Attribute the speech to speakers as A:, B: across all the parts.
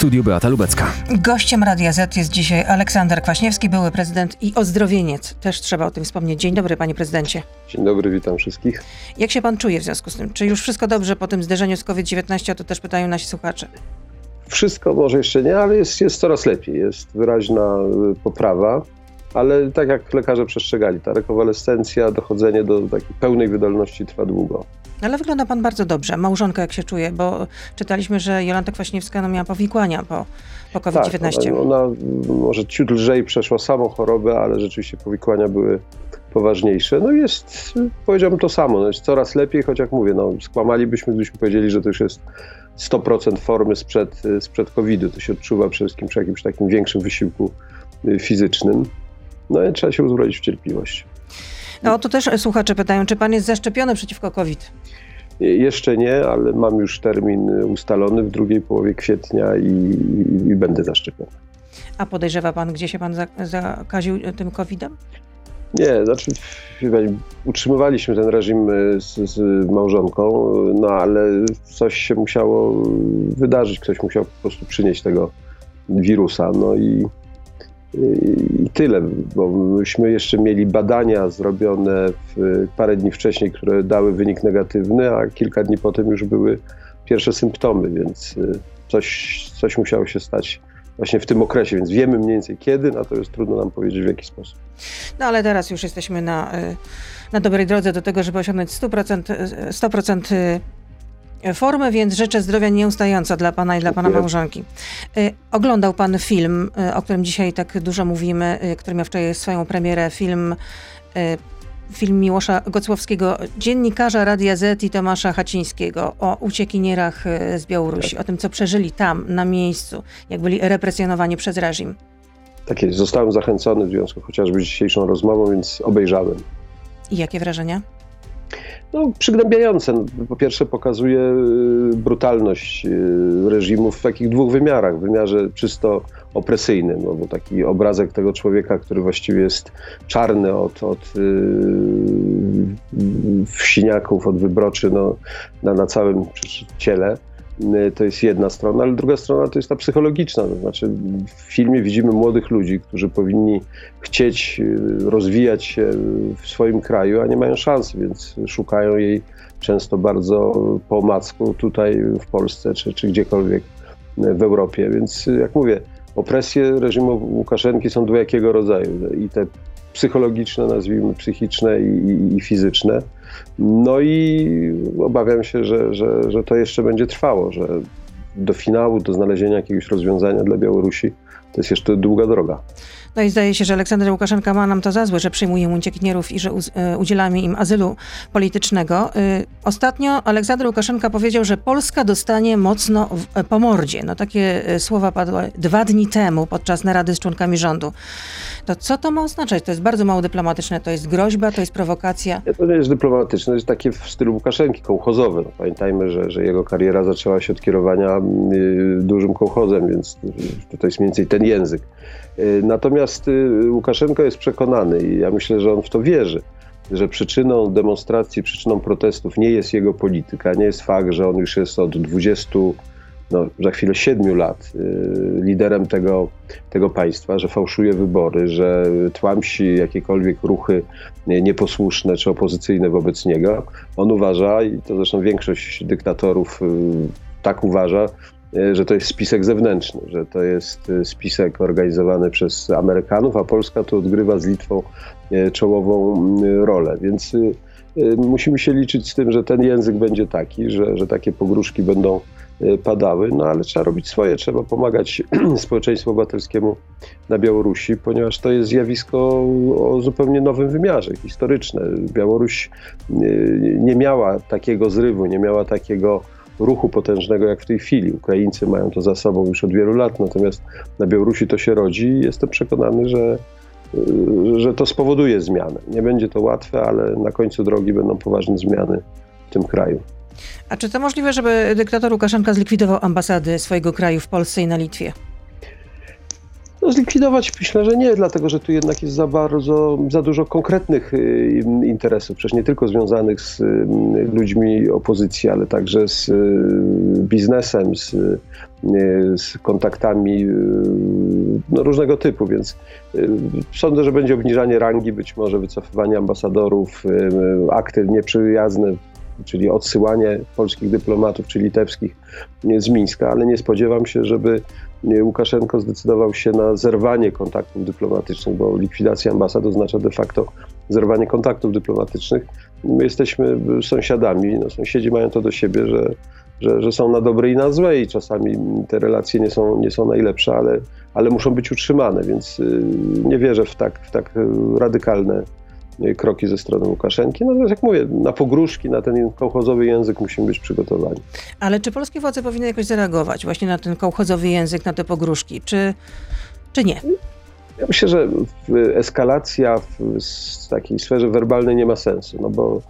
A: studiu Beata Lubecka.
B: Gościem Radia Z jest dzisiaj Aleksander Kwaśniewski, były prezydent i ozdrowieniec. Też trzeba o tym wspomnieć. Dzień dobry, panie prezydencie.
C: Dzień dobry, witam wszystkich.
B: Jak się pan czuje w związku z tym? Czy już wszystko dobrze po tym zderzeniu z COVID-19? O to też pytają nasi słuchacze.
C: Wszystko może jeszcze nie, ale jest, jest coraz lepiej. Jest wyraźna y, poprawa, ale tak jak lekarze przestrzegali, ta rekonwalescencja, dochodzenie do takiej pełnej wydolności trwa długo.
B: Ale wygląda pan bardzo dobrze. Małżonka jak się czuje? Bo czytaliśmy, że Jolanta Kwaśniewska no, miała powikłania po, po COVID-19.
C: Tak, ona, ona może ciut lżej przeszła samą chorobę, ale rzeczywiście powikłania były poważniejsze. No jest, powiedziałbym to samo, no jest coraz lepiej, choć jak mówię, no skłamalibyśmy, gdybyśmy powiedzieli, że to już jest 100% formy sprzed, sprzed COVID-u. To się odczuwa przede wszystkim przy jakimś takim większym wysiłku y, fizycznym. No i trzeba się uzbroić w cierpliwość.
B: No to też słuchacze pytają, czy pan jest zaszczepiony przeciwko COVID?
C: Jeszcze nie, ale mam już termin ustalony w drugiej połowie kwietnia i, i, i będę zaszczepiony.
B: A podejrzewa pan, gdzie się pan zakaził tym COVID-em?
C: Nie, znaczy utrzymywaliśmy ten reżim z, z, małżonką, no ale coś się musiało wydarzyć, ktoś musiał po prostu przynieść tego wirusa, no i i tyle, bo myśmy jeszcze mieli badania zrobione parę dni wcześniej, które dały wynik negatywny, a kilka dni potem już były pierwsze symptomy, więc y, coś, coś musiało się stać właśnie w tym okresie, więc wiemy mniej więcej kiedy, natomiast trudno nam powiedzieć w jaki sposób.
B: No ale teraz już jesteśmy na, y, na dobrej drodze do tego, żeby osiągnąć 100%, 100% formę, więc życzę zdrowia nieustająco dla pana i dla pana małżonki. Y, oglądał pan film, y, o którym dzisiaj tak dużo mówimy, y, który miał wczoraj swoją premierę, film film Miłosza Gocłowskiego, dziennikarza Radia Z i Tomasza Hacińskiego o uciekinierach z Białorusi, tak. o tym, co przeżyli tam, na miejscu, jak byli represjonowani przez reżim.
C: Tak jest. Zostałem zachęcony w związku chociażby z dzisiejszą rozmową, więc obejrzałem.
B: I jakie wrażenia?
C: No, przygnębiające. No, po pierwsze pokazuje y, brutalność y, reżimu w takich dwóch wymiarach. W wymiarze czysto opresyjnym, no, bo taki obrazek tego człowieka, który właściwie jest czarny od, od yy, wsiniaków, od wybroczy no, na, na całym ciele Y, to jest jedna strona, ale druga strona to jest ta psychologiczna. To znaczy, w filmie widzimy młodych ludzi, którzy powinni chcieć y, rozwijać się w swoim kraju, a nie mają szansy, więc szukają jej często bardzo po omacku tutaj w Polsce czy, czy gdziekolwiek w Europie. Więc jak mówię, opresje reżimu Łukaszenki są dwojakiego rodzaju i te psychologiczne, nazwijmy psychiczne i, i, i fizyczne. No i obawiam się, że, że, że to jeszcze będzie trwało, że do finału, do znalezienia jakiegoś rozwiązania dla Białorusi to jest jeszcze długa droga.
B: No i zdaje się, że Aleksander Łukaszenka ma nam to za złe, że przyjmujemy uciekinierów i że e, udzielamy im azylu politycznego. E, ostatnio Aleksander Łukaszenka powiedział, że Polska dostanie mocno e, po mordzie. No takie słowa padły dwa dni temu podczas narady z członkami rządu. To co to ma oznaczać? To jest bardzo mało dyplomatyczne, to jest groźba, to jest prowokacja.
C: Nie, to nie jest dyplomatyczne, jest takie w stylu Łukaszenki, kołchozowe. No, pamiętajmy, że, że jego kariera zaczęła się od kierowania y, dużym kołchozem, więc to jest mniej więcej ten język. Y, natomiast y, Łukaszenko jest przekonany i ja myślę, że on w to wierzy, że przyczyną demonstracji, przyczyną protestów nie jest jego polityka, nie jest fakt, że on już jest od 20 no, za chwilę siedmiu lat y, liderem tego, tego państwa, że fałszuje wybory, że tłamsi jakiekolwiek ruchy nieposłuszne czy opozycyjne wobec niego. On uważa, i to zresztą większość dyktatorów tak uważa, że to jest spisek zewnętrzny, że to jest e, spisek organizowany przez Amerykanów, a Polska tu odgrywa z Litwą e, czołową rolę. Więc musimy się liczyć z tym, że ten język będzie taki, że, że takie pogróżki będą padały, no ale trzeba robić swoje, trzeba pomagać społeczeństwu obywatelskiemu na Białorusi, ponieważ to jest zjawisko o zupełnie nowym wymiarze, historyczne. Białoruś nie miała takiego zrywu, nie miała takiego ruchu potężnego jak w tej chwili. Ukraińcy mają to za sobą już od wielu lat, natomiast na Białorusi to się rodzi i jestem przekonany, że, że to spowoduje zmianę. Nie będzie to łatwe, ale na końcu drogi będą poważne zmiany w tym kraju.
B: A czy to możliwe, żeby dyktator Łukaszenka zlikwidował ambasady swojego kraju w Polsce i na Litwie?
C: No, zlikwidować. Myślę, że nie, dlatego że tu jednak jest za bardzo, za dużo konkretnych y, interesów, przecież nie tylko związanych z y, ludźmi opozycji, ale także z y, biznesem, z, z kontaktami no, różnego typu, więc sądzę, że będzie obniżanie rangi, być może wycofywanie ambasadorów, akty nieprzyjazne czyli odsyłanie polskich dyplomatów czy litewskich z Mińska, ale nie spodziewam się, żeby Łukaszenko zdecydował się na zerwanie kontaktów dyplomatycznych, bo likwidacja ambasad oznacza de facto zerwanie kontaktów dyplomatycznych. My jesteśmy sąsiadami, no, sąsiedzi mają to do siebie, że, że, że są na dobre i na złe i czasami te relacje nie są, nie są najlepsze, ale, ale muszą być utrzymane, więc y, nie wierzę w tak, w tak radykalne kroki ze strony Łukaszenki. Natomiast jak mówię, na pogróżki, na ten kołchozowy język musimy być przygotowani.
B: Ale czy polskie władze powinny jakoś zareagować właśnie na ten kołchozowy język, na te pogróżki, czy, czy nie?
C: Ja myślę, że eskalacja w takiej sferze werbalnej nie ma sensu, no bo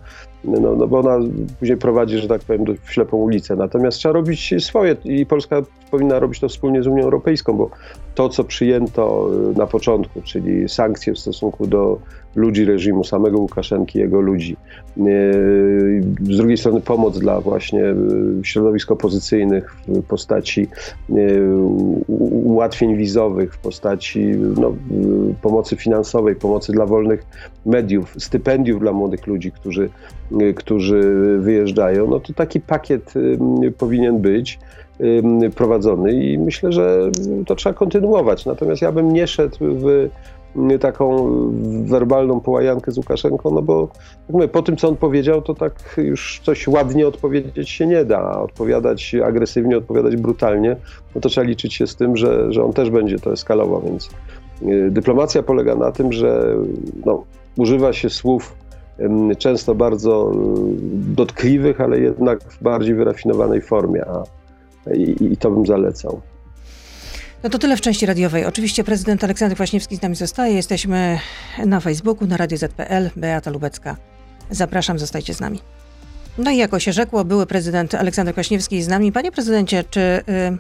C: no, no bo ona później prowadzi, że tak powiem, do, w ślepą ulicę. Natomiast trzeba robić swoje i Polska powinna robić to wspólnie z Unią Europejską, bo to, co przyjęto y, na początku, czyli sankcje w stosunku do ludzi reżimu, samego Łukaszenki, jego ludzi. Y, z drugiej strony pomoc dla właśnie y, środowisk opozycyjnych w postaci ułatwień wizowych, w postaci no, pomocy finansowej, pomocy dla wolnych mediów, stypendiów dla młodych ludzi, którzy którzy wyjeżdżają, no to taki pakiet powinien być prowadzony i myślę, że to trzeba kontynuować. Natomiast ja bym nie szedł w taką werbalną połajankę z Łukaszenką, no bo mówię, po tym, co on powiedział, to tak już coś ładnie odpowiedzieć się nie da. Odpowiadać agresywnie, odpowiadać brutalnie, no to trzeba liczyć się z tym, że, że on też będzie to eskalował, więc y, dyplomacja polega na tym, że no, używa się słów często bardzo dotkliwych, ale jednak w bardziej wyrafinowanej formie, a i, i to bym zalecał.
B: No to tyle w części radiowej. Oczywiście prezydent Aleksander Kwaśniewski z nami zostaje. Jesteśmy na Facebooku, na Radio ZPL. Beata Lubecka. Zapraszam, zostajcie z nami. No i jako się rzekło, były prezydent Aleksander Kwaśniewski z nami. Panie prezydencie, czy, yy,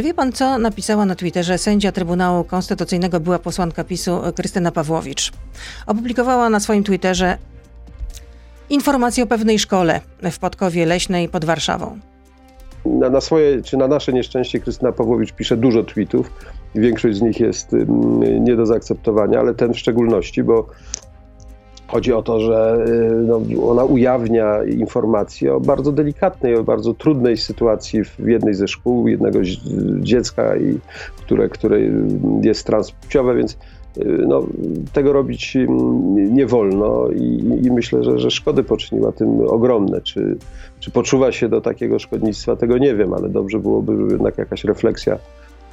B: czy wie pan, co napisała na Twitterze sędzia Trybunału Konstytucyjnego, była posłanka PiSu Krystyna Pawłowicz? Opublikowała na swoim Twitterze informację o pewnej szkole w Podkowie Leśnej pod Warszawą
C: na, na, swoje, czy na nasze nieszczęście Krystyna Pawłowicz pisze dużo tweetów większość z nich jest nie do zaakceptowania, ale ten w szczególności, bo chodzi o to, że y, no, ona ujawnia informacje o bardzo delikatnej, o bardzo trudnej sytuacji w jednej ze szkół, jednego dziecka, i, które, które jest transpłciowe, więc y, no, tego robić nie wolno i, i myślę, że, że szkody poczyniła tym ogromne. Czy, czy poczuwa się do takiego szkodnictwa, tego nie wiem, ale dobrze byłoby, żeby jednak jakaś refleksja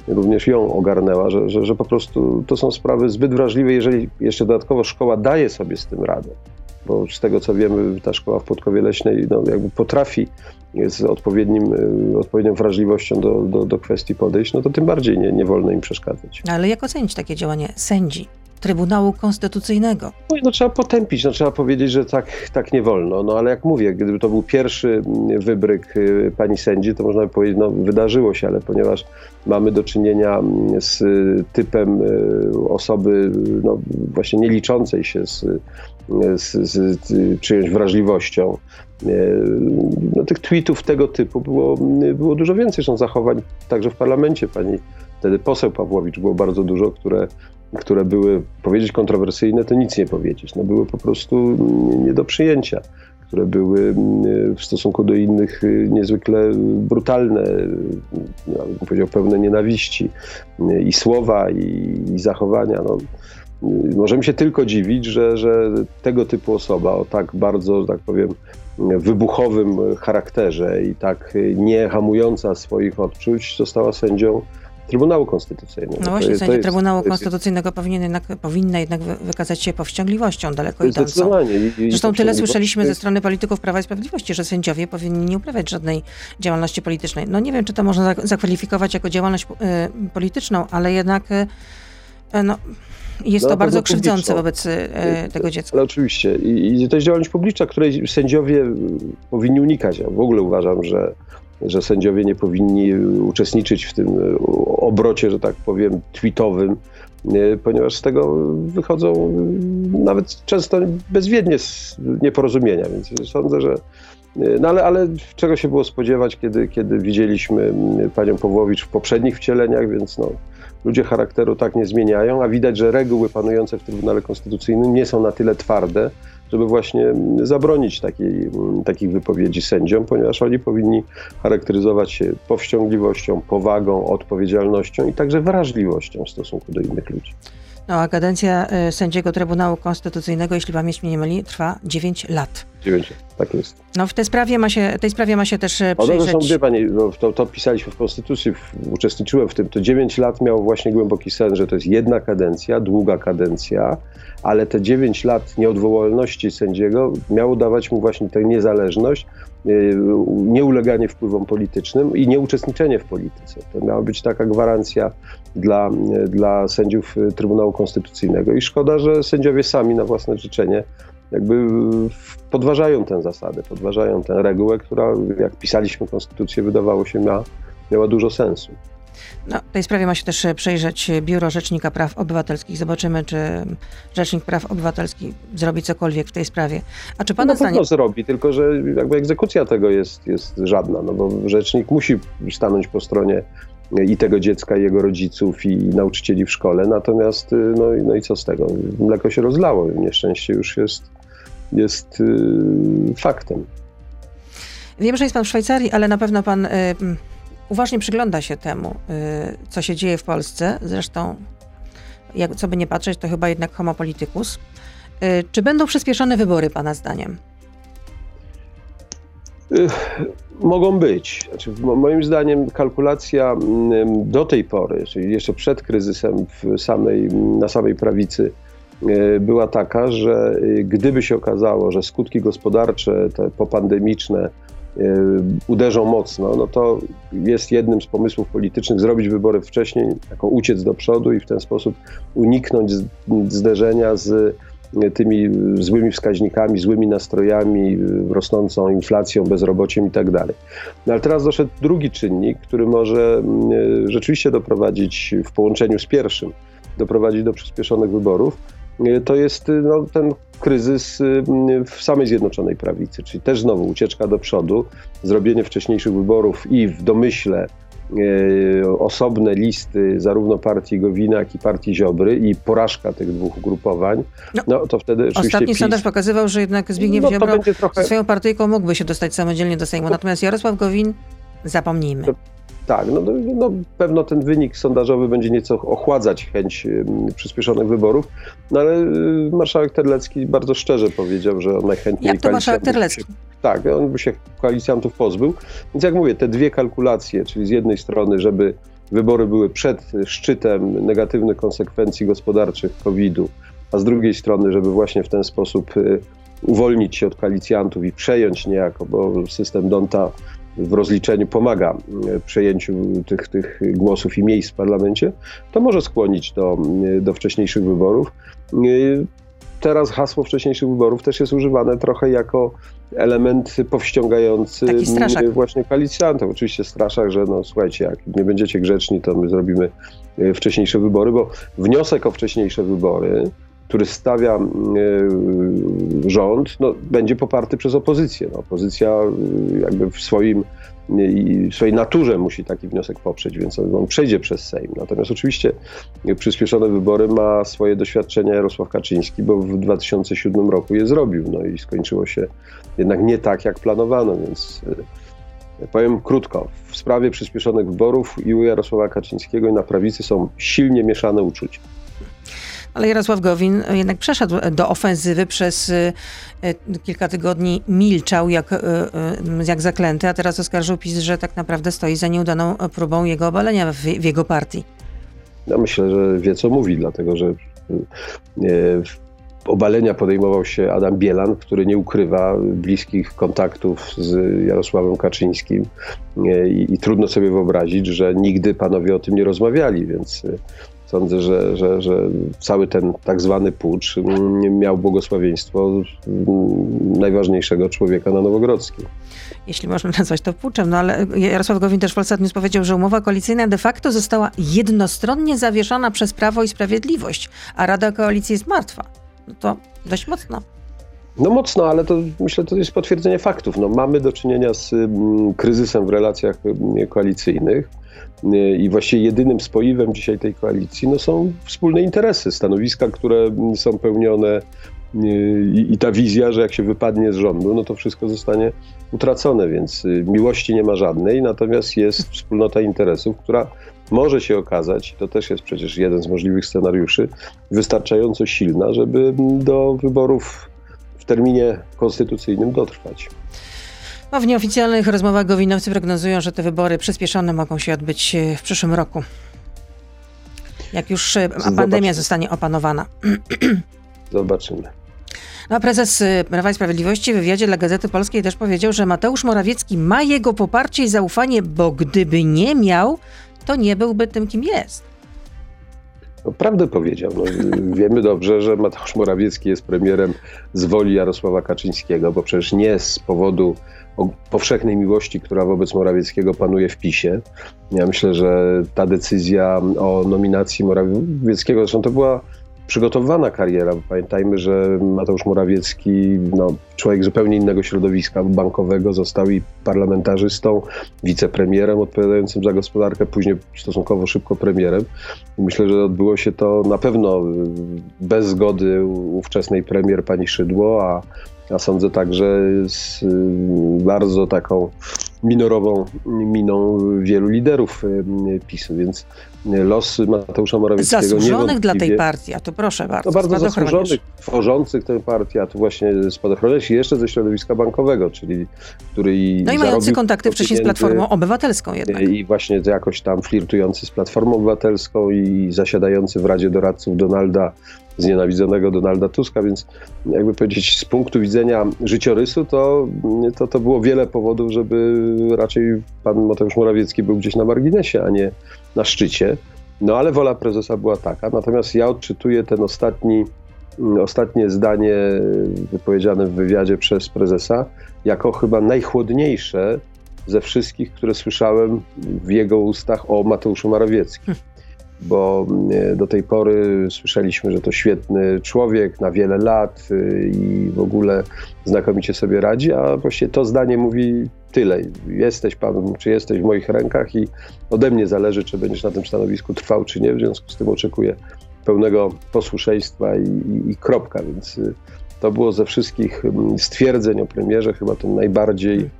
C: również ją ogarnęła, że, że, że po prostu to są sprawy zbyt wrażliwe, jeżeli jeszcze dodatkowo szkoła daje sobie z tym radę. Bo z tego co wiemy, ta szkoła w Podkowie Leśnej no, jakby potrafi z odpowiednim, y, odpowiednią wrażliwością do, do, do kwestii podejść, no to tym bardziej nie, nie wolno im przeszkadzać.
B: Ale jak ocenić takie działanie sędzi? Trybunału Konstytucyjnego.
C: No, no, trzeba potępić, no, trzeba powiedzieć, że tak, tak nie wolno. No ale jak mówię, gdyby to był pierwszy wybryk y, pani sędzi, to można by powiedzieć, no wydarzyło się, ale ponieważ mamy do czynienia z typem y, osoby no, właśnie nie liczącej się z, z, z czyjąś wrażliwością, y, no, tych tweetów tego typu było, było dużo więcej. Zresztą zachowań także w parlamencie pani wtedy poseł Pawłowicz było bardzo dużo, które które były powiedzieć kontrowersyjne, to nic nie powiedzieć. No, były po prostu nie do przyjęcia, które były mm, w stosunku do innych y, niezwykle brutalne, no, bym powiedział pełne nienawiści y, i słowa, i, i zachowania. No, y, możemy się tylko dziwić, że, że tego typu osoba o tak bardzo, że tak powiem, wybuchowym charakterze i tak nie hamująca swoich odczuć została sędzią Trybunału Konstytucyjnego.
B: No właśnie, sędzia Trybunału Konstytucyjnego powinien jednak, powinna jednak wykazać się powściągliwością daleko idącą. Zresztą tyle słyszeliśmy ze strony polityków Prawa i Sprawiedliwości, że sędziowie powinni nie uprawiać żadnej działalności politycznej. No nie wiem, czy to można zakwalifikować jako działalność y, polityczną, ale jednak y, no, jest no, to bardzo krzywdzące wobec y, tego dziecka.
C: Ale oczywiście. I, I to jest działalność publiczna, której sędziowie powinni unikać. Ja w ogóle uważam, że że sędziowie nie powinni uczestniczyć w tym obrocie, że tak powiem, tweetowym, ponieważ z tego wychodzą nawet często bezwiednie nieporozumienia, więc sądzę, że no ale, ale czego się było spodziewać, kiedy, kiedy widzieliśmy panią Pawłowicz w poprzednich wcieleniach, więc no, ludzie charakteru tak nie zmieniają, a widać, że reguły panujące w Trybunale Konstytucyjnym nie są na tyle twarde, żeby właśnie zabronić takiej, takich wypowiedzi sędziom, ponieważ oni powinni charakteryzować się powściągliwością, powagą, odpowiedzialnością i także wrażliwością w stosunku do innych ludzi.
B: No, a kadencja y, sędziego Trybunału Konstytucyjnego, jeśli pamięć mnie nie myli, trwa 9 lat.
C: 9 lat, tak jest.
B: No w tej sprawie ma się, tej sprawie ma się też y, przyjrzeć...
C: Zresztą, wie pani, to, to pisaliśmy w Konstytucji, w, uczestniczyłem w tym, to 9 lat miało właśnie głęboki sens, że to jest jedna kadencja, długa kadencja, ale te 9 lat nieodwołalności sędziego miało dawać mu właśnie tę niezależność, nieuleganie wpływom politycznym i nieuczestniczenie w polityce. To miała być taka gwarancja dla, dla sędziów Trybunału Konstytucyjnego. I szkoda, że sędziowie sami na własne życzenie jakby podważają tę zasadę, podważają tę regułę, która, jak pisaliśmy konstytucję, wydawało się miała dużo sensu.
B: No, w tej sprawie ma się też przejrzeć Biuro Rzecznika Praw Obywatelskich. Zobaczymy, czy Rzecznik Praw Obywatelskich zrobi cokolwiek w tej sprawie. A czy Pana
C: no,
B: zdanie...
C: zrobi, tylko że jakby egzekucja tego jest, jest żadna, no bo Rzecznik musi stanąć po stronie i tego dziecka, i jego rodziców, i nauczycieli w szkole. Natomiast, no, no i co z tego? Mleko się rozlało, nieszczęście już jest, jest faktem.
B: Wiem, że jest pan w Szwajcarii, ale na pewno pan uważnie przygląda się temu, y, co się dzieje w Polsce. Zresztą, jak, co by nie patrzeć, to chyba jednak homo politicus. Y, czy będą przyspieszone wybory, pana zdaniem?
C: Mogą być. Znaczy, moim zdaniem kalkulacja mm, do tej pory, czyli jeszcze przed kryzysem samej, na samej prawicy, była taka, że gdyby się okazało, że skutki gospodarcze, te popandemiczne uderzą mocno, no to jest jednym z pomysłów politycznych zrobić wybory wcześniej, jako uciec do przodu i w ten sposób uniknąć zderzenia z tymi złymi wskaźnikami, złymi nastrojami, rosnącą inflacją, bezrobociem i tak dalej. No ale teraz doszedł drugi czynnik, który może mm, rzeczywiście doprowadzić w połączeniu z pierwszym, doprowadzić do przyspieszonych wyborów. To jest no, ten kryzys mm, w samej Zjednoczonej Prawicy, czyli też znowu ucieczka do przodu, zrobienie wcześniejszych wyborów i w domyśle osobne listy zarówno partii Gowina, jak i partii Ziobry i porażka tych dwóch ugrupowań, no, no to wtedy oczywiście
B: Ostatni
C: PiS...
B: sondaż pokazywał, że jednak Zbigniew no, Ziobro trochę... swoją partyjką mógłby się dostać samodzielnie do Sejmu, natomiast Jarosław Gowin, zapomnijmy.
C: Tak, no, no, no, pewno ten wynik sondażowy będzie nieco ochładzać chęć przyspieszonych wyborów, no ale y, marszałek Terlecki bardzo szczerze powiedział, że on najchętniej...
B: Jak to marszałek Terlecki?
C: tak, on by się koalicjantów pozbył. Więc jak mówię, te dwie kalkulacje, czyli z jednej strony, żeby wybory były przed szczytem negatywnych konsekwencji gospodarczych COVID-u, a z drugiej strony, żeby właśnie w ten sposób y, uwolnić się od koalicjantów i przejąć niejako, bo system Donta w rozliczeniu pomaga e, przejęciu tych, tych głosów i miejsc w parlamencie, to może skłonić do, e, do wcześniejszych wyborów. E, teraz hasło wcześniejszych wyborów też jest używane trochę jako element powściągający właśnie koalicjantów. Oczywiście straszak, że no słuchajcie, jak nie będziecie grzeczni, to my zrobimy wcześniejsze wybory, bo wniosek o wcześniejsze wybory który stawia e, rząd, no, będzie poparty przez opozycję. No, opozycja e, jakby w swoim w swojej naturze musi taki wniosek poprzeć, więc on przejdzie przez Sejm. Natomiast oczywiście przyspieszone wybory ma swoje doświadczenia Jarosław Kaczyński, bo w 2007 roku je zrobił, no i skończyło się jednak nie tak, jak planowano, więc powiem krótko. W sprawie przyspieszonych wyborów i u Jarosława Kaczyńskiego i na prawicy są silnie mieszane uczucia.
B: Ale Jarosław Gowin jednak przeszedł do ofensywy przez e, kilka tygodni milczał jak, e, jak zaklęty, a teraz oskarżył PiS, że tak naprawdę stoi za nieudaną próbą jego obalenia w, w jego partii.
C: Ja myślę, że wie co mówi, dlatego że obalenia podejmował się Adam Bielan, który nie ukrywa bliskich kontaktów z Jarosławem Kaczyńskim i, i, trudno sobie wyobrazić, że nigdy panowie o tym nie rozmawiali, więc Sądzę, że, że, że cały ten tak zwany pucz miał błogosławieństwo najważniejszego człowieka na Nowogrodzkiej.
B: Jeśli można nazwać to puczem, no ale Jarosław Gowin też w Polsat News powiedział, że umowa koalicyjna de facto została jednostronnie zawieszona przez Prawo i Sprawiedliwość, a Rada Koalicji jest martwa. No to dość mocno.
C: No mocno, ale to myślę, to jest potwierdzenie faktów. No, mamy do czynienia z mm, kryzysem w relacjach mm, koalicyjnych i właściwie jedynym spoiwem dzisiaj tej koalicji no, są wspólne interesy, stanowiska, które są pełnione y, i, i ta wizja, że jak się wypadnie z rządu, no to wszystko zostanie utracone, więc y, miłości nie ma żadnej, natomiast jest wspólnota interesów, która może się okazać, to też jest przecież jeden z możliwych scenariuszy, wystarczająco silna, żeby do wyborów terminie konstytucyjnym dotrwać.
B: No, w nieoficjalnych rozmowach gowinowcy prognozują, że te wybory przyspieszone mogą się odbyć e, w przyszłym roku. Jak już e, pandemia zostanie opanowana.
C: Zobaczymy.
B: No, a prezes e, Prawa i Sprawiedliwości w wywiadzie dla Gazety Polskiej też powiedział, że Mateusz Morawiecki ma jego poparcie i zaufanie, bo gdyby nie miał, to nie byłby tym, kim jest.
C: No, prawdę powiedział. No, wiemy dobrze, że Mateusz Morawiecki jest premierem z woli Jarosława Kaczyńskiego, bo przecież nie z powodu powszechnej miłości, która wobec Morawieckiego panuje w PiSie. Ja myślę, że ta decyzja o nominacji Morawieckiego, zresztą to była przygotowana kariera. Pamiętajmy, że Mateusz Morawiecki, no, człowiek zupełnie innego środowiska bankowego, został i parlamentarzystą, wicepremierem odpowiadającym za gospodarkę, później stosunkowo szybko premierem. Myślę, że odbyło się to na pewno bez zgody ówczesnej premier pani Szydło, a sądzę także z bardzo taką minorową miną wielu liderów PiSu, więc los Mateusza Morawieckiego
B: Zasłużonych dla tej partii, a to proszę bardzo.
C: No bardzo zasłużonych, tworzących tę partię, a tu właśnie spadochroniarz i jeszcze ze środowiska bankowego, czyli który
B: i No i mający kontakty wcześniej z Platformą Obywatelską jednak.
C: I właśnie jakoś tam flirtujący z Platformą Obywatelską i zasiadający w Radzie Doradców Donalda znienawidzonego Donalda Tuska, więc jakby powiedzieć z punktu widzenia życiorysu to, to, to było wiele powodów, żeby raczej pan Mateusz Morawiecki był gdzieś na marginesie, a nie na szczycie. No ale wola prezesa była taka. Natomiast ja odczytuję ten ostatni, ostatnie zdanie wypowiedziane w wywiadzie przez prezesa jako chyba najchłodniejsze ze wszystkich, które słyszałem w jego ustach o Mateuszu Morawieckim bo e, do tej pory słyszeliśmy, że to świetny człowiek na wiele lat e, i w ogóle znakomicie sobie radzi, a właściwie to zdanie mówi tyle. Jesteś pan, czy jesteś w moich rękach i ode mnie zależy, czy będziesz na tym stanowisku trwał, czy nie. W związku z tym oczekuję pełnego posłuszeństwa i, i, i kropka, więc e, to było ze wszystkich stwierdzeń o premierze chyba ten najbardziej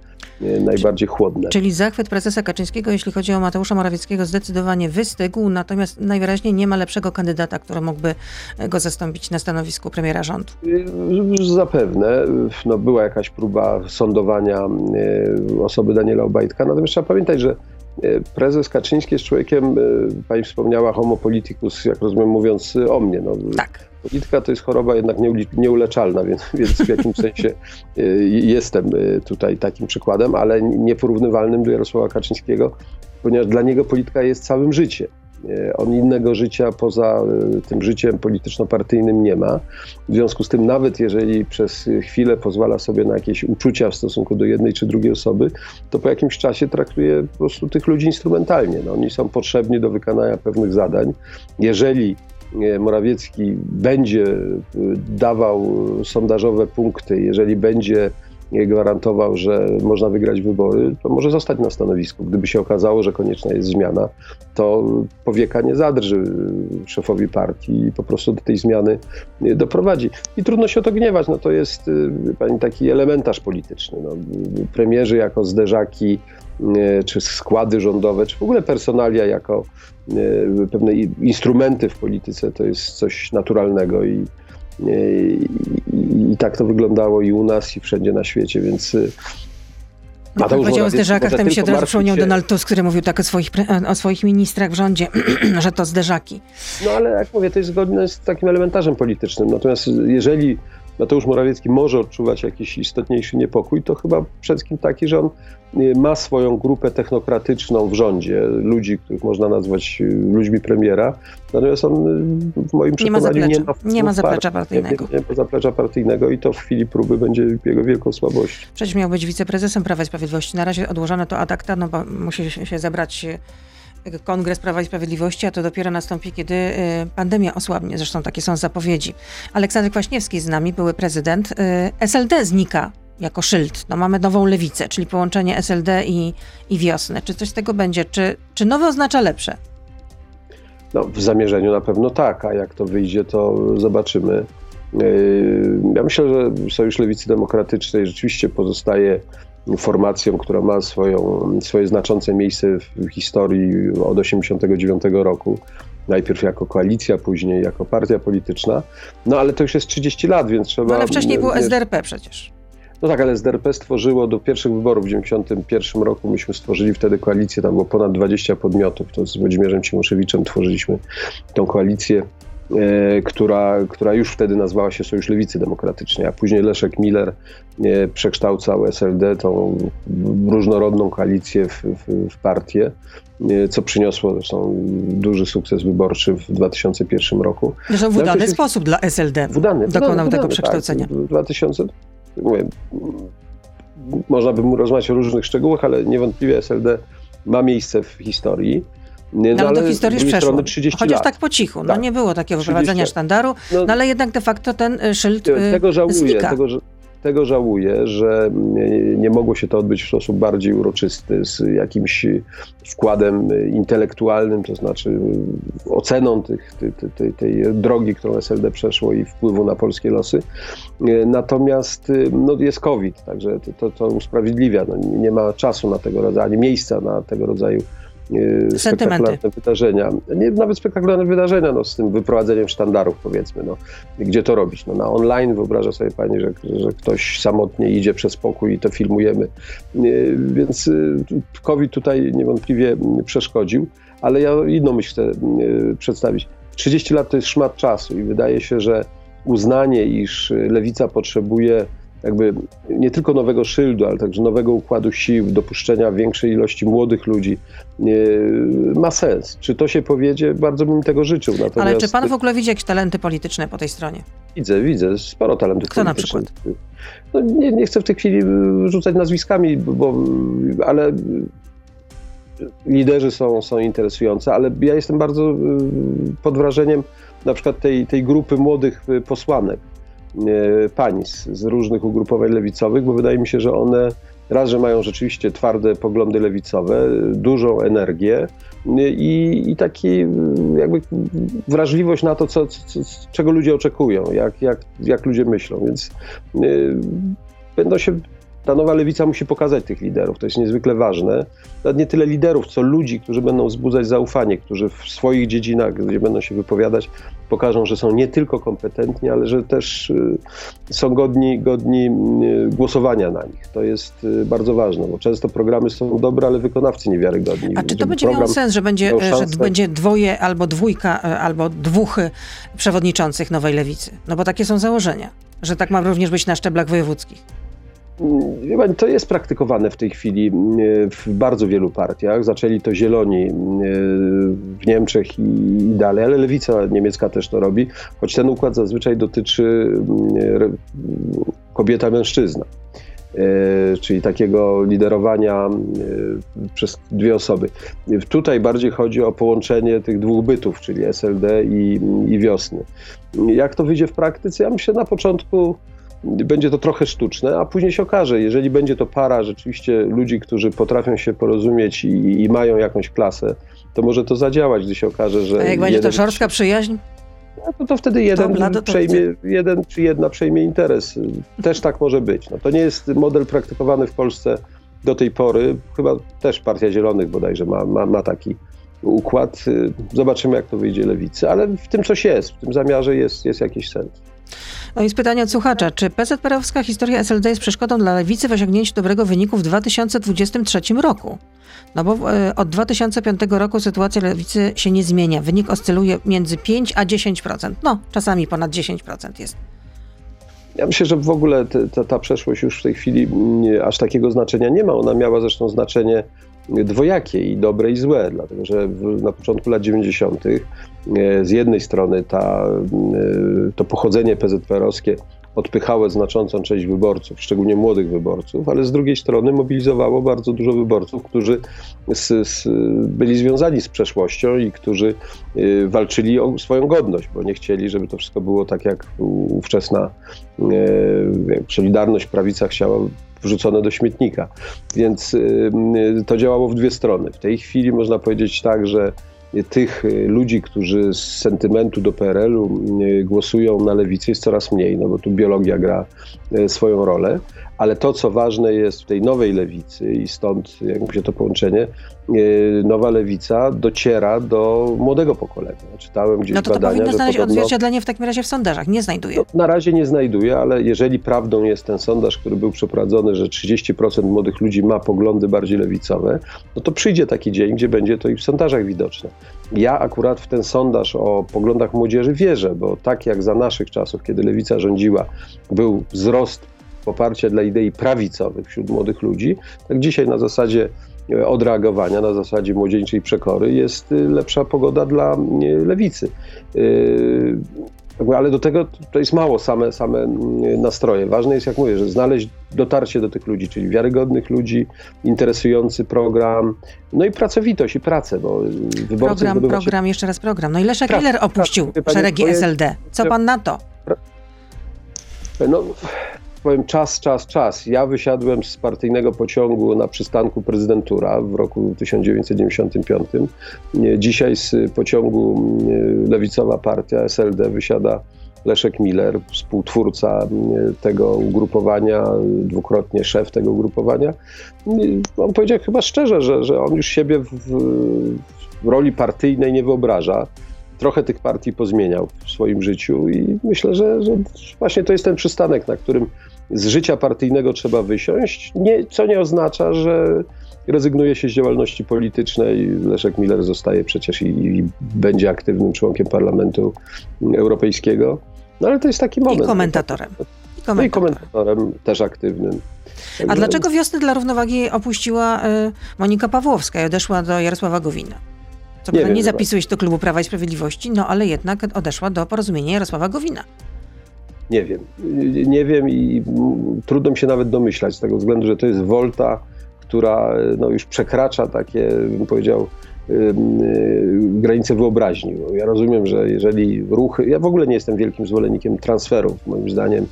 C: najbardziej chłodne.
B: Czyli zachwyt prezesa Kaczyńskiego, jeśli chodzi o Mateusza Morawieckiego, zdecydowanie wystygł, natomiast najwyraźniej nie ma lepszego kandydata, który mógłby go zastąpić na stanowisku premiera rządu.
C: Zapewne. No, była jakaś próba sądowania e, osoby Daniela Obajtka, natomiast trzeba pamiętać, że e, prezes Kaczyński jest człowiekiem, e, pani wspomniała, homo politicus, jak rozumiem, mówiąc o mnie. No,
B: tak.
C: Polityka to jest choroba jednak nieuleczalna, więc, więc w jakimś sensie y, jestem y, tutaj takim przykładem, ale nieporównywalnym do Jarosława Kaczyńskiego, ponieważ dla niego polityka jest całym życiem. Y, on innego życia poza tym życiem polityczno-partyjnym nie ma. W związku z tym, nawet jeżeli przez chwilę pozwala sobie na jakieś uczucia w stosunku do jednej czy drugiej osoby, to po jakimś czasie traktuje po prostu tych ludzi instrumentalnie. No, oni są potrzebni do wykonania pewnych zadań. Jeżeli Morawiecki będzie y, dawał sondażowe punkty, jeżeli będzie gwarantował, że można wygrać wybory, to może zostać na stanowisku. Gdyby się okazało, że konieczna jest zmiana, to powieka nie zadrży szefowi partii i po prostu do tej zmiany doprowadzi. I trudno się o to gniewać, no to jest pani taki elementarz polityczny. No, premierzy jako zderzaki E, czy składy rządowe, czy w ogóle personalia jako e, pewne instrumenty w polityce to jest coś naturalnego i, e, i, i, tak to wyglądało i u nas, i wszędzie na świecie, więc
B: no, Mateusz powiedział o zderzakach, to mi się od razu przypomniał się... Donald Tusk, który mówił tak o swoich, o swoich ministrach w rządzie, że to zderzaki.
C: No ale jak mówię, to jest zgodne z takim elementarzem politycznym. Natomiast jeżeli Mateusz Morawiecki może odczuwać jakiś istotniejszy niepokój, to chyba przede wszystkim taki, że on y, ma swoją grupę technokratyczną w rządzie, ludzi, których można nazwać y, ludźmi premiera, natomiast on w moim przekonaniu
B: nie ma,
C: nie ma,
B: nie ma zaplecza partyjnego.
C: Nie, nie ma zaplecza partyjnego i to w chwili próby będzie jego wielką słabością.
B: Przecież miał być wiceprezesem Prawa i Sprawiedliwości. Na razie odłożono to ad acta, no bo musi się zebrać Kongres Prawa i Sprawiedliwości, a to dopiero nastąpi, kiedy y, pandemia osłabnie. Zresztą takie są zapowiedzi. Aleksander Kwaśniewski z nami, były prezydent. Y, SLD znika jako szyld. No, mamy nową lewicę, czyli połączenie SLD i, i wiosnę. Czy coś z tego będzie? Czy, czy nowe oznacza lepsze?
C: No, w zamierzeniu na pewno tak, a jak to wyjdzie, to zobaczymy. Y, ja myślę, że Sojusz Lewicy Demokratycznej rzeczywiście pozostaje formacją, która ma swoją, swoje znaczące miejsce w historii od 1989 roku. Najpierw jako koalicja, później jako partia polityczna. No ale to już jest 30 lat, więc trzeba.
B: No, ale wcześniej było SDRP przecież.
C: No tak, ale SDRP stworzyło do pierwszych wyborów w 1991 roku. Myśmy stworzyli wtedy koalicję, tam było ponad 20 podmiotów. To z Włodzimierzem Cimoszewiciem tworzyliśmy tą koalicję która, która już wtedy nazwała się Sojusz Lewicy Demokratycznej, a później Leszek Miller e, przekształcał SLD, tą różnorodną koalicję w, w, w partię, e, co przyniosło zresztą duży sukces wyborczy w 2001 roku.
B: Zresztą w no udany sposób dla SLD w udany, dokonał udany, tego tak. przekształcenia.
C: Tak, 2000, mówię, można by mu rozmawiać o różnych szczegółach, ale niewątpliwie SLD ma miejsce w historii.
B: Nie, no, ale do historii już przeszło. 30 Chociaż lat. tak po cichu. No tak. nie było takiego wyprowadzenia sztandaru, no, no, ale jednak de facto ten y, szyld y,
C: Tego żałuję,
B: znika.
C: Tego, tego żałuję, że nie mogło się to odbyć w sposób bardziej uroczysty, z jakimś wkładem intelektualnym, to znaczy oceną tych, tej, tej, tej drogi, którą SLD przeszło i wpływu na polskie losy. Natomiast no, jest COVID, także to, to usprawiedliwia. No, nie ma czasu na tego rodzaju, ani miejsca na tego rodzaju spektakularne wydarzenia. Nie, nawet spektakularne wydarzenia, no, z tym wyprowadzeniem sztandarów, powiedzmy. No. Gdzie to robić? No, na online wyobraża sobie pani, że, że ktoś samotnie idzie przez pokój i to filmujemy. E, więc e, COVID tutaj niewątpliwie przeszkodził, ale ja inną myśl chcę przedstawić. 30 lat to jest szmat czasu i wydaje się, że uznanie, iż lewica potrzebuje jakby nie tylko nowego szyldu, ale także nowego układu sił, dopuszczenia większej ilości młodych ludzi ma sens. Czy to się powiedzie? Bardzo bym tego życzył. Natomiast...
B: Ale czy pan w ogóle widzi jakieś talenty polityczne po tej stronie?
C: Widzę, widzę. Sporo talentów
B: Kto politycznych. na przykład?
C: No, nie, nie, chcę w tej chwili rzucać nazwiskami, bo, ale liderzy są, są interesujące, ale ja jestem bardzo pod wrażeniem na przykład tej, tej grupy młodych posłanek E, pań z różnych ugrupowań lewicowych, bo wydaje mi się, że one raz, że mają rzeczywiście twarde poglądy lewicowe, dużą energię e, i, i taki jakby wrażliwość na to, co, co, czego ludzie oczekują, jak, jak, jak ludzie myślą, więc y, będą się ta nowa lewica musi pokazać tych liderów. To jest niezwykle ważne. Nawet nie tyle liderów, co ludzi, którzy będą wzbudzać zaufanie, którzy w swoich dziedzinach, gdzie będą się wypowiadać, pokażą, że są nie tylko kompetentni, ale że też y, są godni, godni y, głosowania na nich. To jest y, bardzo ważne, bo często programy są dobre, ale wykonawcy niewiarygodni.
B: A czy to będzie miało sens, że będzie, że będzie dwoje albo dwójka, albo dwóch przewodniczących Nowej Lewicy? No bo takie są założenia, że tak ma również być na szczeblach wojewódzkich.
C: To jest praktykowane w tej chwili e, w bardzo wielu partiach. Zaczęli to zieloni e, w Niemczech i dalej, ale lewica niemiecka też to robi, choć ten układ zazwyczaj dotyczy kobieta-mężczyzna. E, czyli takiego liderowania przez dwie osoby. Tutaj bardziej chodzi o połączenie tych dwóch bytów, czyli SLD i, i wiosny. Jak to wyjdzie w praktyce? Ja myślę na początku będzie to trochę sztuczne, a później się okaże, jeżeli będzie to para rzeczywiście ludzi, którzy potrafią się porozumieć i, i mają jakąś klasę, to może to zadziałać, gdy się okaże, że.
B: A jak będzie to szorstka przyjaźń?
C: No to, to wtedy jeden to przejmie, jeden czy jedna przejmie interes. Też tak może być. No, to nie jest model praktykowany w Polsce do tej pory. Chyba też Partia Zielonych bodajże ma, ma, ma taki układ. Zobaczymy, jak to wyjdzie lewicy, ale w tym coś jest, w tym zamiarze jest, jest jakiś sens.
B: No i pytanie od słuchacza. Czy PZPR-owska historia SLD jest przeszkodą dla lewicy w osiągnięciu dobrego wyniku w 2023 roku? No bo e, od 2005 roku sytuacja lewicy się nie zmienia. Wynik oscyluje między 5 a 10%. No, czasami ponad 10% jest.
C: Ja myślę, że w ogóle te, ta, ta przeszłość już w tej chwili aż takiego znaczenia nie ma. Ona miała zresztą znaczenie dwojakie i dobre i złe, dlatego że w, na początku lat 90. E, z jednej strony ta, e, to pochodzenie PZPR-owskie odpychało znaczącą część wyborców, szczególnie młodych wyborców, ale z drugiej strony mobilizowało bardzo dużo wyborców, którzy z, z, byli związani z przeszłością i którzy y, walczyli o swoją godność, bo nie chcieli, żeby to wszystko było tak, jak ówczesna Solidarność, prawica chciała wrzucone do śmietnika. Więc y, to działało w dwie strony. W tej chwili można powiedzieć tak, że tych y, ludzi, którzy z sentymentu do PRL-u y, głosują na lewicę jest coraz mniej, no bo tu biologia gra y, swoją rolę, ale to, co ważne jest w tej nowej lewicy i stąd jak się to połączenie, nowa lewica dociera do młodego pokolenia. Czytałem gdzieś
B: no to
C: badania,
B: to powinno znaleźć
C: podobno,
B: odzwierciedlenie w takim razie w sondażach. Nie znajduje. No,
C: na razie nie znajduje, ale jeżeli prawdą jest ten sondaż, który był przeprowadzony, że 30% młodych ludzi ma poglądy bardziej lewicowe, no to przyjdzie taki dzień, gdzie będzie to i w sondażach widoczne. Ja akurat w ten sondaż o poglądach młodzieży wierzę, bo tak jak za naszych czasów, kiedy lewica rządziła, był wzrost poparcia dla idei prawicowych wśród młodych ludzi, tak dzisiaj na zasadzie e, odreagowania, na zasadzie młodzieńczej przekory jest e, lepsza pogoda dla e, lewicy. Ale do tego to jest mało same, same mm, nastroje. Ważne jest, jak mówię, że znaleźć dotarcie do tych ludzi, czyli wiarygodnych ludzi, interesujący program, no i pracowitość i pracę, bo wyborcy
B: Program, program, się... jeszcze raz program. No i Leszek Miller opuścił szeregi SLD. Co pan na to?
C: No, powiem czas, czas, czas. Ja wysiadłem z partyjnego pociągu na przystanku prezydentura w roku 1995. Dzisiaj z pociągu lewicowa partia SLD wysiada Leszek Miller, współtwórca tego ugrupowania, dwukrotnie szef tego ugrupowania. On powiedział chyba szczerze, że, że on już siebie w, w roli partyjnej nie wyobraża trochę tych partii pozmieniał w swoim życiu i myślę, że, że, właśnie to jest ten przystanek, na którym z życia partyjnego trzeba wysiąść, nie, co nie oznacza, że rezygnuje się z działalności politycznej. Leszek Miller zostaje przecież i, i będzie aktywnym członkiem Parlamentu Europejskiego. No ale to jest taki moment.
B: I komentatorem.
C: I komentatorem, no i komentatorem też aktywnym.
B: A dlaczego wiosny dla równowagi opuściła y, Monika Pawłowska i odeszła do Jarosława Gowina? Co nie, nie zapisuje się do klubu Prawa i Sprawiedliwości, no ale jednak odeszła do porozumienia Jarosława Gowina.
C: Nie wiem. Nie wiem i trudno mi się nawet domyślać z tego względu, że to jest wolta, która no, już przekracza takie, bym powiedział, granice wyobraźni. Ja rozumiem, że jeżeli ruchy, ja w ogóle nie jestem wielkim zwolennikiem transferów. Moim zdaniem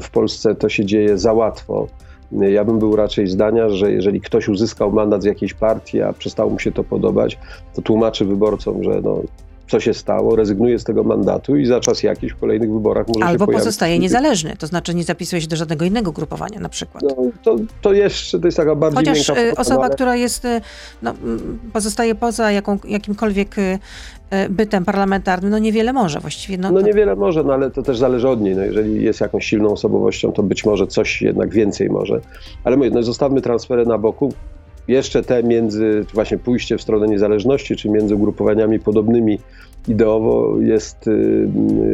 C: w Polsce to się dzieje za łatwo. Ja bym był raczej zdania, że jeżeli ktoś uzyskał mandat z jakiejś partii, a przestało mu się to podobać, to tłumaczy wyborcom, że no, co się stało, rezygnuje z tego mandatu i za czas jakiś w kolejnych wyborach może
B: Albo
C: się
B: pozostaje niezależny, to znaczy nie zapisuje się do żadnego innego grupowania na przykład. No,
C: to, to jeszcze, to jest taka bardziej
B: Chociaż miękka y, osoba, ale... która jest, y, no, pozostaje poza jaką, jakimkolwiek y, bytem parlamentarnym, no niewiele może właściwie.
C: No, no to... niewiele może, no ale to też zależy od niej. No, jeżeli jest jakąś silną osobowością, to być może coś jednak więcej może. Ale mówię, no zostawmy transfery na boku jeszcze te między, właśnie pójście w stronę niezależności, czy między ugrupowaniami podobnymi ideowo jest y, y,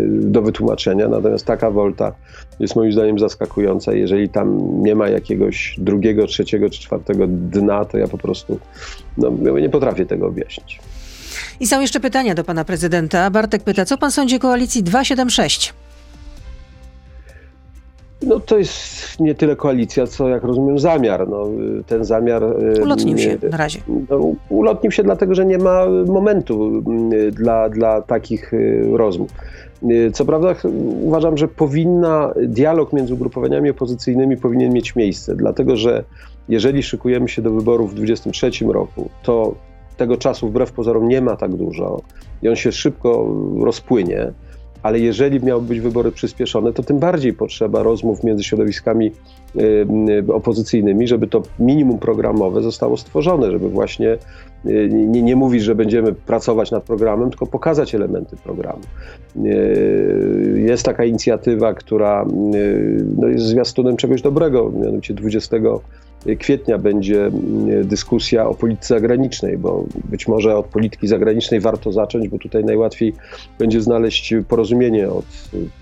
C: do wytłumaczenia, natomiast taka wolta jest moim zdaniem zaskakująca. Jeżeli tam nie ma jakiegoś drugiego, trzeciego czy czwartego dna, to ja po prostu no, nie potrafię tego objaśnić.
B: I są jeszcze pytania do pana prezydenta. Bartek pyta, co pan sądzi o koalicji 276?
C: No to jest nie tyle koalicja, co jak rozumiem zamiar. No, ten zamiar...
B: Ulotnił się na razie.
C: No, ulotnił się dlatego, że nie ma momentu dla, dla takich rozmów. Co prawda uważam, że powinna, dialog między ugrupowaniami opozycyjnymi powinien mieć miejsce, dlatego że jeżeli szykujemy się do wyborów w 2023 roku, to tego czasu wbrew pozorom nie ma tak dużo i on się szybko rozpłynie ale jeżeli miały być wybory przyspieszone, to tym bardziej potrzeba rozmów między środowiskami opozycyjnymi, żeby to minimum programowe zostało stworzone, żeby właśnie y, nie, nie mówić, że będziemy pracować nad programem, tylko pokazać elementy programu. Jest taka inicjatywa, która no jest zwiastunem czegoś dobrego, mianowicie 20 kwietnia będzie dyskusja o polityce zagranicznej, bo być może od polityki zagranicznej warto zacząć, bo tutaj najłatwiej będzie znaleźć porozumienie od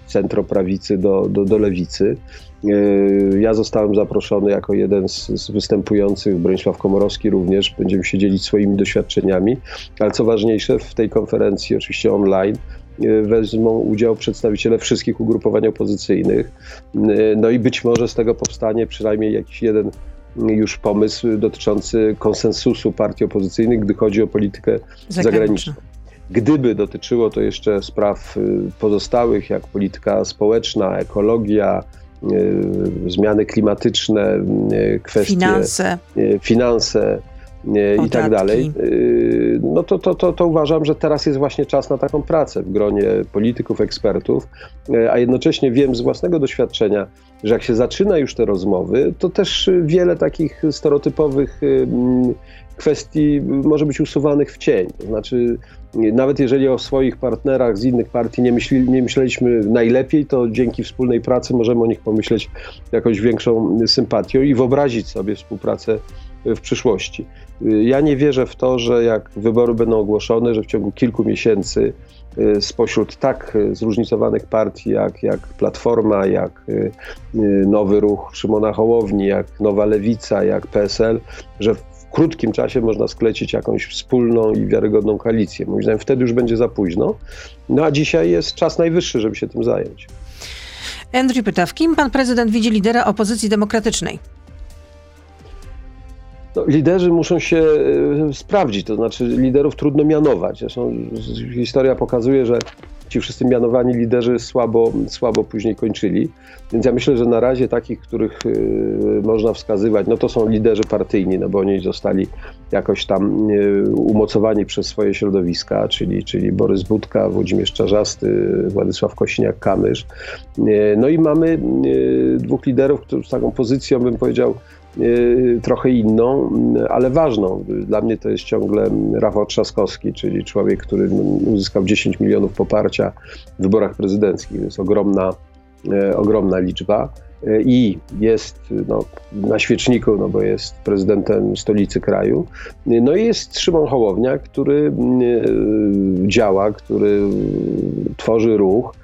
C: centroprawicy do, do, do lewicy. E, ja zostałem zaproszony jako jeden z, z, występujących, Bronisław Komorowski również. Będziemy się dzielić swoimi doświadczeniami, ale co ważniejsze, w tej konferencji, oczywiście online, e, wezmą udział przedstawiciele wszystkich ugrupowań opozycyjnych. E, no i być może z tego powstanie przynajmniej jakiś jeden już pomysł dotyczący konsensusu partii opozycyjnych, gdy chodzi o politykę zagraniczną. Gdyby dotyczyło to jeszcze spraw pozostałych, jak polityka społeczna, ekologia, E, zmiany klimatyczne, e, kwestie
B: finanse,
C: e, i tak dalej, no to, to, to, to uważam, że teraz jest właśnie czas na taką pracę w gronie polityków, ekspertów, a jednocześnie wiem z własnego doświadczenia, że jak się zaczyna już te rozmowy, to też wiele takich stereotypowych kwestii może być usuwanych w cień. To znaczy, nawet jeżeli o swoich partnerach z innych partii nie, myśli, nie myśleliśmy najlepiej, to dzięki wspólnej pracy możemy o nich pomyśleć jakąś większą sympatią i wyobrazić sobie współpracę w przyszłości. Ja nie wierzę w to, że jak wybory będą ogłoszone, że w ciągu kilku miesięcy y, spośród tak zróżnicowanych partii jak, jak Platforma, jak y, y, Nowy Ruch Szymona Hołowni, jak Nowa Lewica, jak PSL, że krótkim czasie można sklecić jakąś wspólną i wiarygodną koalicję. Moim zdaniem wtedy już będzie za późno. No a dzisiaj jest czas najwyższy, żeby się tym zająć.
B: Andrew pyta, w kim pan prezydent widzi lidera opozycji demokratycznej?
C: No, liderzy muszą się e, sprawdzić, to znaczy liderów trudno mianować. Zresztą historia pokazuje, że ci wszyscy mianowani liderzy słabo, słabo później kończyli. Więc ja myślę, że na razie takich, których y, można wskazywać, no to są liderzy partyjni, no bo oni zostali jakoś tam y, umocowani przez swoje środowiska, czyli, czyli Borys Budka, Włodzimierz Czarzasty, Władysław Kosiniak-Kamysz. No i mamy dwóch liderów, którzy z taką pozycją, bym powiedział, trochę inną, ale ważną. Dla mnie to jest ciągle Rafał Trzaskowski, czyli człowiek, który uzyskał 10 milionów poparcia w wyborach prezydenckich. To jest ogromna, y, ogromna liczba y, i jest no, na świeczniku, no bo jest prezydentem stolicy kraju. No i jest Szymon Hołownia, który działa, który tworzy ruch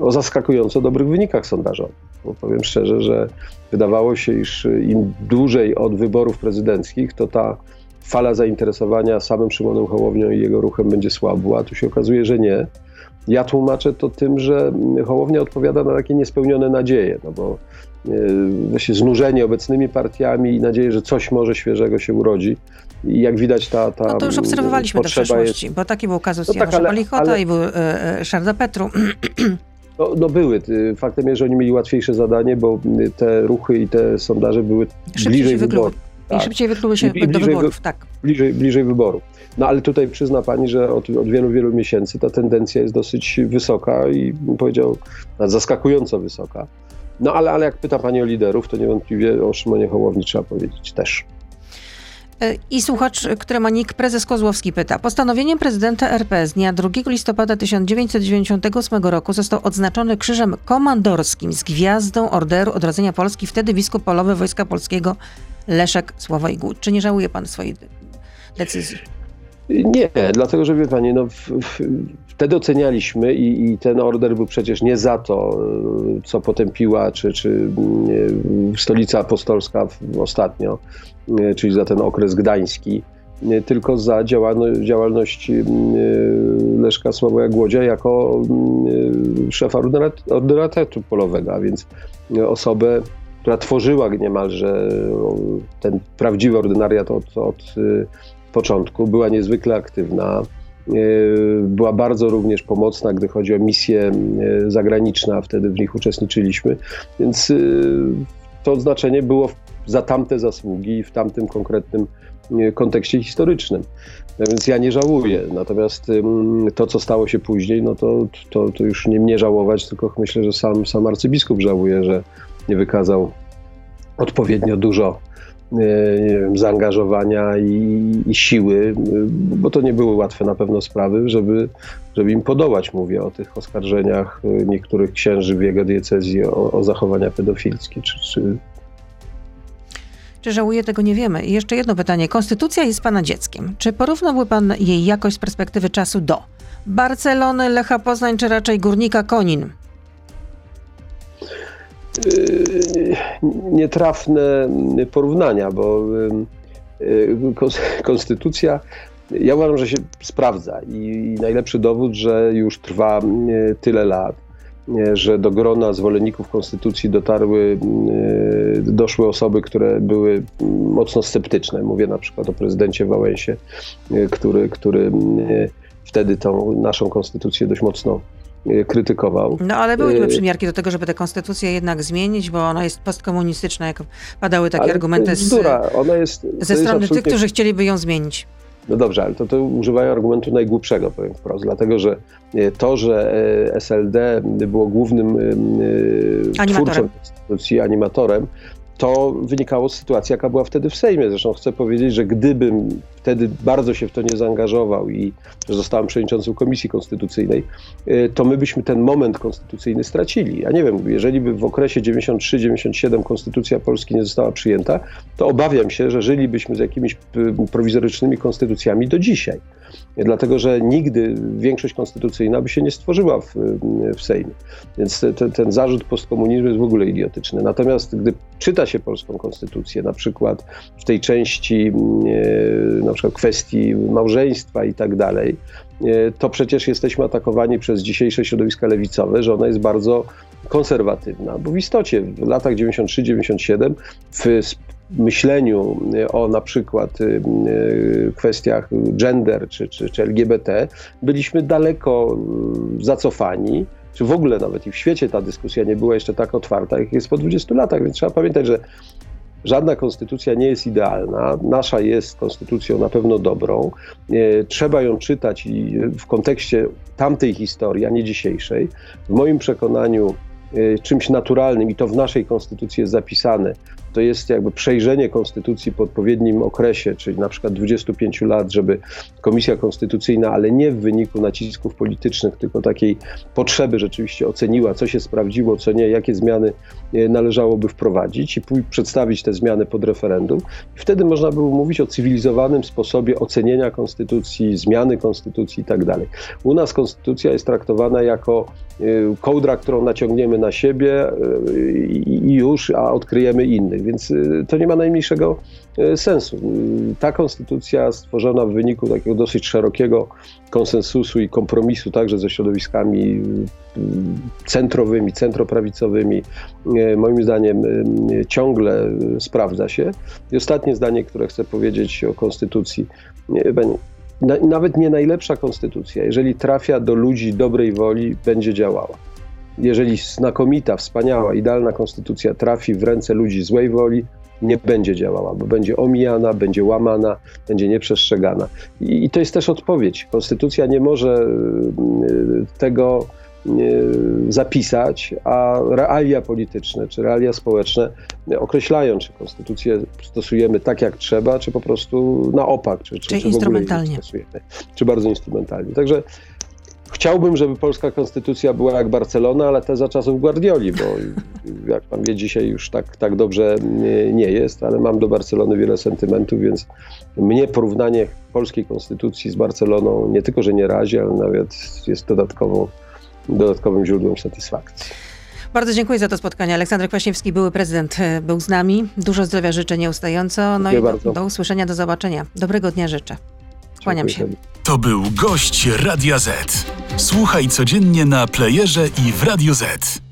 C: o zaskakująco dobrych wynikach sondażowych. Bo powiem szczerze, że wydawało się, iż im dłużej od wyborów prezydenckich, to ta fala zainteresowania samym Szymonem Hołownią i jego ruchem będzie słabła, a tu się okazuje, że nie. Ja tłumaczę to tym, że Hołownia odpowiada na takie niespełnione nadzieje, no bo e, właśnie znużenie obecnymi partiami i nadzieję, że coś może świeżego się urodzi. I jak widać ta, ta
B: No to już obserwowaliśmy to w przeszłości, jest... bo taki był kazus no tak, ale, Polichota ale... i był e, e Szarda Petru.
C: No, no, były. Faktem jest, że oni mieli łatwiejsze zadanie, bo te ruchy i te sondaże były szybciej bliżej wyborów.
B: Tak. I szybciej wykluły się I, do wyborów, tak.
C: Bliżej, bliżej wyborów. No ale tutaj przyzna pani, że od, od, wielu, wielu miesięcy ta tendencja jest dosyć wysoka i bym powiedział zaskakująco wysoka. No ale, ale jak pyta pani o liderów, to niewątpliwie o Szymonie Hołowni trzeba powiedzieć też.
B: E, I słuchacz, który ma nick prezes Kozłowski pyta. Postanowieniem prezydenta RP z dnia 2 listopada 1998 roku został odznaczony krzyżem komandorskim z gwiazdą Orderu Odrodzenia Polski, wtedy biskup polowy Wojska Polskiego Leszek Sławoj Głód. Czy nie żałuje pan swojej decyzji?
C: Nie, dlatego że wie pani, no, w, wtedy ocenialiśmy i, i, ten order był przecież nie za to, co potępiła, czy, czy stolica apostolska ostatnio, czyli za ten okres gdański, tylko za działalność, działalność Leszka Sławoja Głodzia jako szefa ordynatetu polowego, a więc osobę, która tworzyła niemalże ten prawdziwy ordynariat od, od początku, była niezwykle aktywna. E, była bardzo również pomocna, gdy chodzi o misje e, zagraniczne, a wtedy w nich uczestniczyliśmy. Więc e, to odznaczenie było za tamte zasługi w tamtym konkretnym kontekście historycznym. No więc ja nie żałuję. Natomiast to, co stało się później, no to, to, to już nie mnie żałować, tylko myślę, że sam, sam arcybiskup żałuje, że nie wykazał odpowiednio dużo wiem, zaangażowania i, i, siły, bo to nie były łatwe na pewno sprawy, żeby, żeby im podołać. Mówię o tych oskarżeniach niektórych księży w jego diecezji o, o zachowania pedofilskie czy, czy
B: Czy żałuje, tego nie wiemy. I jeszcze jedno pytanie. Konstytucja jest pana dzieckiem. Czy porównałby pan jej jakość z perspektywy czasu do Barcelony, Lecha Poznań, czy raczej Górnika Konin?
C: Yy, Nietrafne porównania, bo yy, kons- konstytucja, ja uważam, że się sprawdza i najlepszy dowód, że już trwa yy, tyle lat, yy, że do grona zwolenników konstytucji dotarły, yy, doszły osoby, które były mocno sceptyczne. Mówię na przykład o prezydencie Wałęsie, yy, który, który yy, wtedy tą naszą konstytucję dość mocno krytykował.
B: No ale były przymiarki do tego, żeby tę konstytucję jednak zmienić, bo ona jest postkomunistyczna, jak padały takie
C: Ale
B: argumenty z.
C: Ona jest,
B: ze strony tych,
C: absolutnie-
B: którzy chcieliby ją zmienić.
C: No dobrze, ale to, to używają argumentu najgłupszego, powiem wprost, dlatego że e, to, że e, SLD było głównym e,
B: Animatorem.
C: twórcą konstytucji, animatorem, to wynikało z sytuacji, jaka była wtedy w Sejmie. Zresztą chcę powiedzieć, że gdybym wtedy bardzo się w to nie zaangażował i zostałem przewodniczącym Komisji Konstytucyjnej, e, to my byśmy ten moment konstytucyjny stracili. Ja nie wiem, jeżeli by w okresie 93-97 Konstytucja Polski nie została przyjęta, to obawiam się, że żylibyśmy z jakimiś prowizorycznymi konstytucjami do dzisiaj. Dlatego, że nigdy większość konstytucyjna by się nie stworzyła w, w Sejmie. Więc te, te, ten zarzut postkomunizmu jest w ogóle idiotyczny. Natomiast gdy czyta się polską konstytucję, na przykład w tej części e, na przykład kwestii małżeństwa i tak dalej, e, to przecież jesteśmy atakowani przez dzisiejsze środowiska lewicowe, że ona jest bardzo konserwatywna, bo w istocie w latach 93-97 w myśleniu e, o na przykład y, y, kwestiach gender czy, czy, czy LGBT byliśmy daleko y, zacofani, czy w ogóle nawet i w świecie ta dyskusja nie była jeszcze tak otwarta, jak jest po 20 latach, więc trzeba pamiętać, że Żadna konstytucja nie jest idealna. Nasza jest konstytucją na pewno dobrą. Trzeba ją czytać i w kontekście tamtej historii, a nie dzisiejszej. W moim przekonaniu czymś naturalnym, i to w naszej konstytucji jest zapisane, to jest jakby przejrzenie konstytucji po odpowiednim okresie, czyli na przykład 25 lat, żeby komisja konstytucyjna, ale nie w wyniku nacisków politycznych, tylko takiej potrzeby rzeczywiście oceniła, co się sprawdziło, co nie, jakie zmiany e, należałoby wprowadzić i przedstawić te zmiany pod referendum. I wtedy można było mówić o cywilizowanym sposobie ocenienia konstytucji, zmiany konstytucji i tak. U nas konstytucja jest traktowana jako y, kołdra, którą naciągniemy na siebie i i już, a odkryjemy innych, więc y, to nie ma najmniejszego y, sensu. Y, Ta konstytucja stworzona w wyniku takiego dosyć szerokiego konsensusu i kompromisu także ze środowiskami centrowymi, centroprawicowymi, moim zdaniem ciągle sprawdza się. I ostatnie zdanie, które chcę powiedzieć o konstytucji. Nawet nie najlepsza konstytucja, jeżeli trafia do ludzi dobrej woli, będzie działała. Jeżeli znakomita, wspaniała, idealna konstytucja trafi w ręce ludzi złej woli, nie będzie działała, bo będzie omijana, będzie łamana, będzie nieprzestrzegana. I, I to jest też odpowiedź. Konstytucja nie może y, tego y, zapisać, a realia polityczne czy realia społeczne określają, czy konstytucję stosujemy tak, jak trzeba, czy po prostu na opak, czy, czy,
B: Czyli
C: czy w ogóle
B: instrumentalnie.
C: stosujemy, czy bardzo instrumentalnie. Także Chciałbym, żeby polska konstytucja była jak Barcelona, ale te za czasów Guardioli, bo jak pan wie, dzisiaj już tak, tak dobrze nie, jest, ale mam do Barcelony wiele sentymentów, więc mnie porównanie polskiej konstytucji z Barceloną nie tylko, że nie razi, ale nawet jest dodatkową, dodatkowym źródłem satysfakcji.
B: Bardzo dziękuję za to spotkanie. Aleksander Kwaśniewski, były prezydent, e, był z nami. Dużo zdrowia życzę nieustająco. No
C: Dziękuję
B: i do, do usłyszenia, do zobaczenia. Dobrego dnia życzę. Kłaniam się.
A: To był gość Radia Z. Słuchaj codziennie na playerze i w Radio Z.